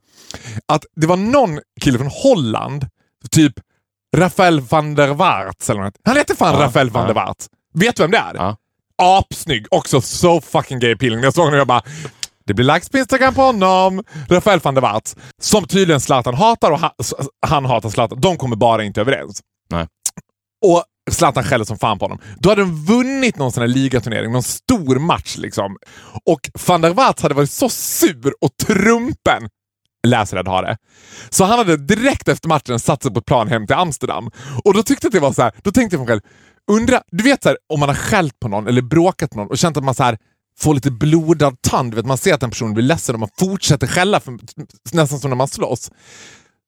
att det var någon kille från Holland, typ Rafael van der Waart. Eller något. Han heter fan Ja, Rafael van ja. der Waart. Vet du vem det är? Ja. Apsnygg. Också so fucking gay appealing. När jag såg honom jag bara, det blir likes på Instagram på honom. Rafael van der Waart. Som tydligen Zlatan hatar och han, han hatar Zlatan. De kommer bara inte överens. Nej. och Zlatan skäller som fan på honom. Då hade de vunnit någon sån här ligaturnering, någon stor match liksom. Och van der Waals hade varit så sur och trumpen läsrädd har det. Så han hade direkt efter matchen satt sig på ett plan hem till Amsterdam. Och då tyckte jag att det var så här, då tänkte jag på mig själv, undra, du vet så här, om man har skällt på någon eller bråkat med någon och känt att man så här, får lite blodad tand. Vet, man ser att den personen blir ledsen och man fortsätter skälla, för, nästan som när man slåss.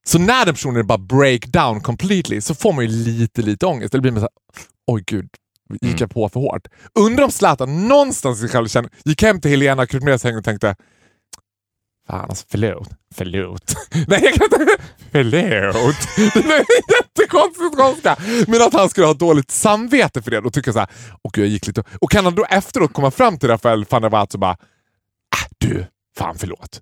Så när den personen bara break down completely så får man ju lite, lite ångest. Eller blir man såhär, oj gud, gick jag på för hårt? Undrar om Zlatan någonstans i sig själv känner, gick hem till Helena Krutmers häng och tänkte, fan alltså förlåt, förlåt. [LAUGHS] Nej jag kan inte, [LAUGHS] förlåt. [LAUGHS] Det är jättekonstigt skånska. Men att han skulle ha dåligt samvete för det och tycka såhär, och jag gick lite... Och kan han då efteråt komma fram till Rafael van der Waals och bara, äh, du, fan förlåt.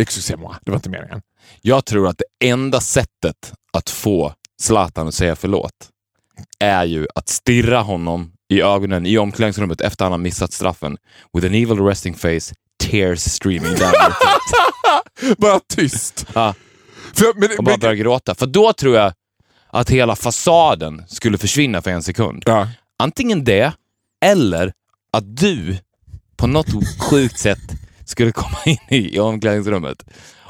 Excusez-moi, det var inte meningen. Jag tror att det enda sättet att få Zlatan att säga förlåt är ju att stirra honom i ögonen i omklädningsrummet efter han har missat straffen. With an evil resting face, tears streaming down. [LAUGHS] Bara tyst. Ja, För, men, och bara men, börja gråta. För då tror jag att hela fasaden skulle försvinna för en sekund. ja. Antingen det, eller att du på något sjukt sätt skulle komma in i omklädningsrummet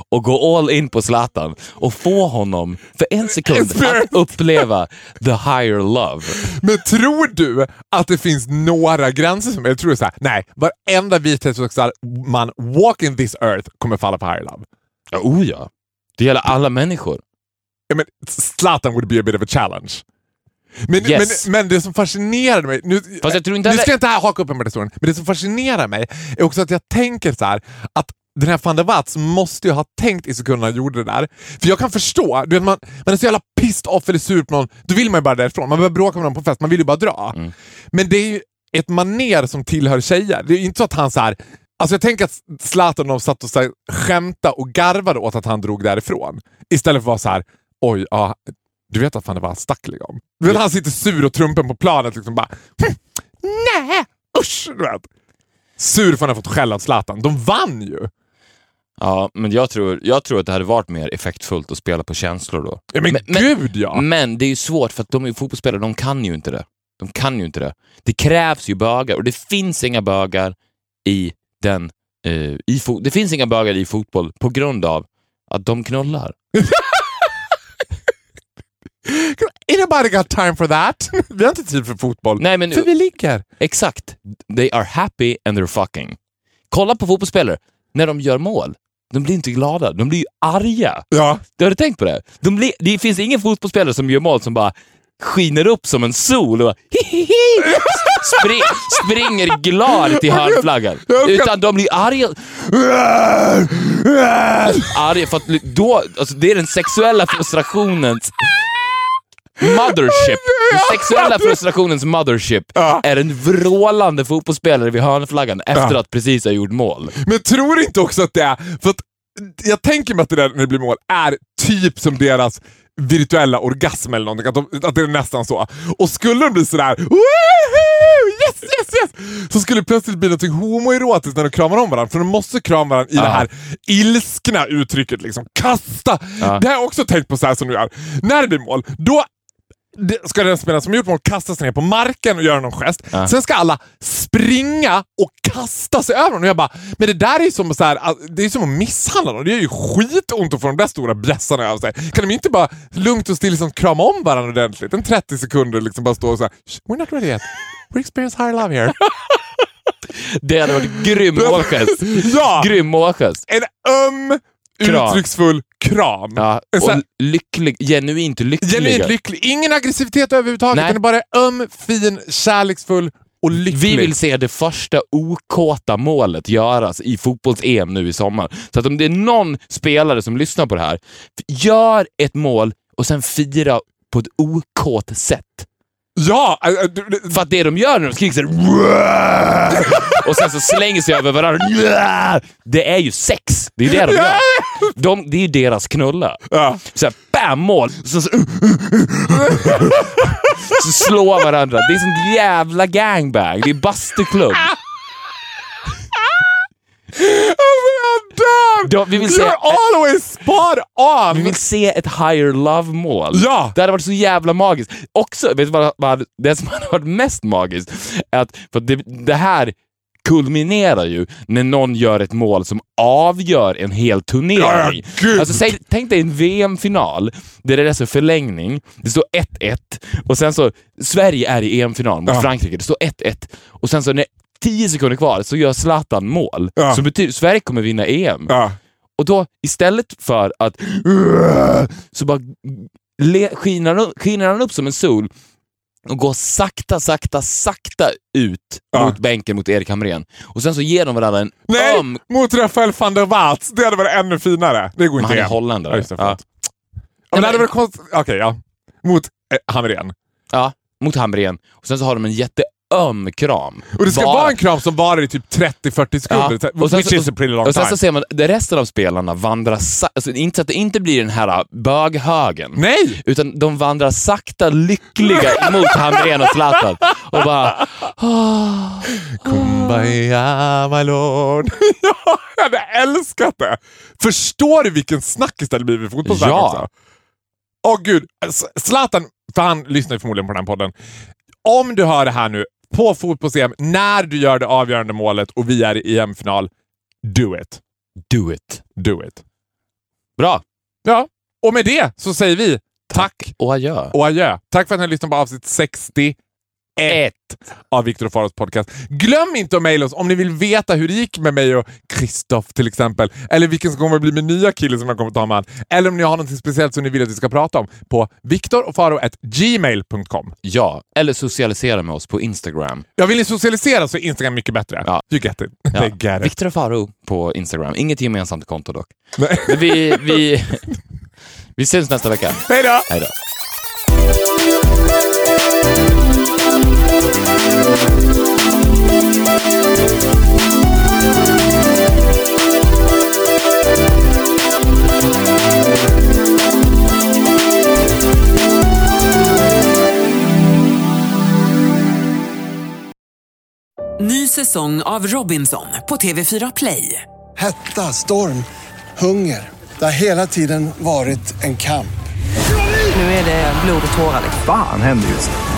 och gå all in på Zlatan och få honom för en sekund att uppleva the higher love. men tror du att det finns några gränser som... Eller tror du såhär, nej, varenda vithetsvuxen man walking this earth kommer falla på higher love? Ja, oh ja. Det gäller alla människor. Ja, men Zlatan would be a bit of a challenge. Men, Yes. men, men det som fascinerar mig... Nu, Fast jag tror inte nu ska jag inte här haka upp mig på den historien, men det som fascinerar mig är också att jag tänker så här att den här van der Waals måste ju ha tänkt i sekunden han gjorde det där. För jag kan förstå, du vet, man, man är så jävla pissed off eller sur på någon, då vill man ju bara därifrån. Man börjar bråka med någon på fest, man vill ju bara dra. Mm. Men det är ju ett maner som tillhör tjejer. Det är ju inte så att han så här Alltså jag tänker att Zlatan de satt och så här, skämtade och garvade åt att han drog därifrån. Istället för att vara så här, oj, ja, du vet att fan det var stack liksom. Du vet han sitter sur och trumpen på planet liksom bara, hm, nej, usch. Du vet. Sur för att han har fått skäll av Zlatan. De vann ju! Ja, men jag tror, jag tror att det hade varit mer effektfullt att spela på känslor då. Ja, men, Men- men- gud ja! Men det är ju svårt för att de är fotbollsspelare, de kan ju inte det. De kan ju inte det. Det krävs ju bögar och det finns inga bögar i den... Eh, i det finns inga bögar i fotboll på grund av att de knullar. [LAUGHS] Ain't nobody got time for that. [LAUGHS] Vi har inte tid för fotboll. Nej, men- för vi ligger. Exakt. They are happy and they're fucking. Kolla på fotbollsspelare när de gör mål. De blir inte glada, de blir ju arga. Ja. Du har du tänkt på det? De blir, det finns ingen fotbollsspelare som gör mål som bara skiner upp som en sol och bara, [LAUGHS] hihihi, spring, springer glad till hörnflaggan. Utan de blir arga. [LAUGHS] arga för att då, alltså det är den sexuella frustrationens mothership. Den sexuella frustrationens mothership Ja. är en vrålande fotbollsspelare vid hörnflaggan efter Ja. att precis ha gjort mål. Men tror inte också att det är... För att jag tänker mig att det där när det blir mål är typ som deras virtuella orgasm eller någonting. Att, de, att det är nästan så. Och skulle de bli sådär Woohoo! Yes, yes, yes! Så skulle det plötsligt bli något homoerotiskt när de kramar om varandra. För de måste krama varandra i Ja. det här ilskna uttrycket. Liksom. Kasta! Ja. Det har jag också tänkt på så här som du gör. När det blir mål, då ska den spelaren som gjort mål kasta sig ner på marken och göra någon gest. Ja. Sen ska alla springa och kasta sig över honom. Och jag bara, men det där är ju som, så här, det är som att misshandla någon. Det gör ju skitont att få de där stora bjässarna över sig. Kan de inte bara lugnt och stillsamt krama om varandra ordentligt? En 30 sekunder liksom bara stå och säga We're not ready yet. We experience higher love here. Det hade varit grym [LAUGHS] målgest. ja! Grym målgest. En öm, Kram. uttrycksfull kram. Ja, sån här- och lycklig, genuint lyckliga. Genuint lycklig. Ingen aggressivitet överhuvudtaget. Nej. Den är bara öm, fin, kärleksfull och lycklig. Vi vill se det första okåta målet göras i fotbolls-EM nu i sommar. Så att om det är någon spelare som lyssnar på det här, gör ett mål och sen fira på ett okåt sätt. Ja! äh, äh, För att det de gör när de skriker såhär och sen så slänger sig över varandra. Det är ju sex. Det är det de gör. De, det är ju deras knulla. ja. Såhär, bam, mål! Så, så, så slår varandra. Det är sån jävla gangbang. Det är bastuklubb. Dör! Då, vi vill se- You're always spot on! Vi vill se ett higher love-mål. Ja. Det hade varit så jävla magiskt. Också, vet du vad, vad det som hade varit mest magiskt? Att, för det, det här kulminerar ju när någon gör ett mål som avgör en hel turnering. Ja, alltså, säg, tänk dig en VM-final där det är så förlängning, det står 1-1 och sen så, Sverige är i EM-final mot Ja. Frankrike, det står 1-1 och sen så när 10 sekunder kvar så gör Zlatan mål. Ja. Så betyder Sverige kommer vinna EM. Ja. Och då istället för att [SNIFFS] så bara le, skiner, han skiner han upp som en sol och går sakta, sakta, sakta ut Ja. mot bänken mot Erik Hamrén. Och sen så ger de varandra en Nej, öm... mot Rafael van der Waals. Det hade varit ännu finare. Det går Men inte han är igen. holländare. Ja, just det, Ja. Ja, men det hade varit konstigt. Okej, ja. Mot eh, Hamrén. Ja, mot Hamrén. Och sen så har de en jätteöm kram. Och det ska Bara- vara en kram som varar i typ 30-40 sekunder. Ja. Och sen, Which is a pretty long och sen så ser man resten av spelarna vandrar sa- alltså, inte så att det inte blir den här böghögen. Nej! Utan de vandrar sakta lyckliga [LAUGHS] mot Hamrén och Zlatan. Och bara... "Ah." [GASPS] Kumbaya my lord. [LAUGHS] ja, jag hade älskat det. Förstår du vilken snackis det hade blivit i fotbollsvärlden Ja. också? Åh gud, S- Zlatan, för han lyssnar ju förmodligen på den här podden. Om du hör det här nu på fotbolls-EM, när du gör det avgörande målet och vi är i EM-final, do it. Do it. Do it. Bra. Ja, och med det så säger vi tack Och adjö. och adjö. Tack för att ni har lyssnat på avsnitt 61 av Viktor och Faros podcast. Glöm inte att mejla oss om ni vill veta hur det gick med mig och Kristoff till exempel. Eller vilken som kommer att bli min nya kille som jag kommer att ta med. Eller om ni har något speciellt som ni vill att vi ska prata om på viktorochfaro.gmail.com. Ja, eller socialisera med oss på Instagram. Jag vill ni socialisera så är Instagram mycket bättre. Ja. You get it. Ja. They get it. Viktor och Faro på Instagram. Inget gemensamt konto dock. Nej. Men vi, vi, vi syns nästa vecka. Hej då! Hej då. Ny säsong av Robinson på TV4 Play. Hetta, storm, hunger. Det har hela tiden varit en kamp. Nu är det blod och tårar. Fan händer just nu.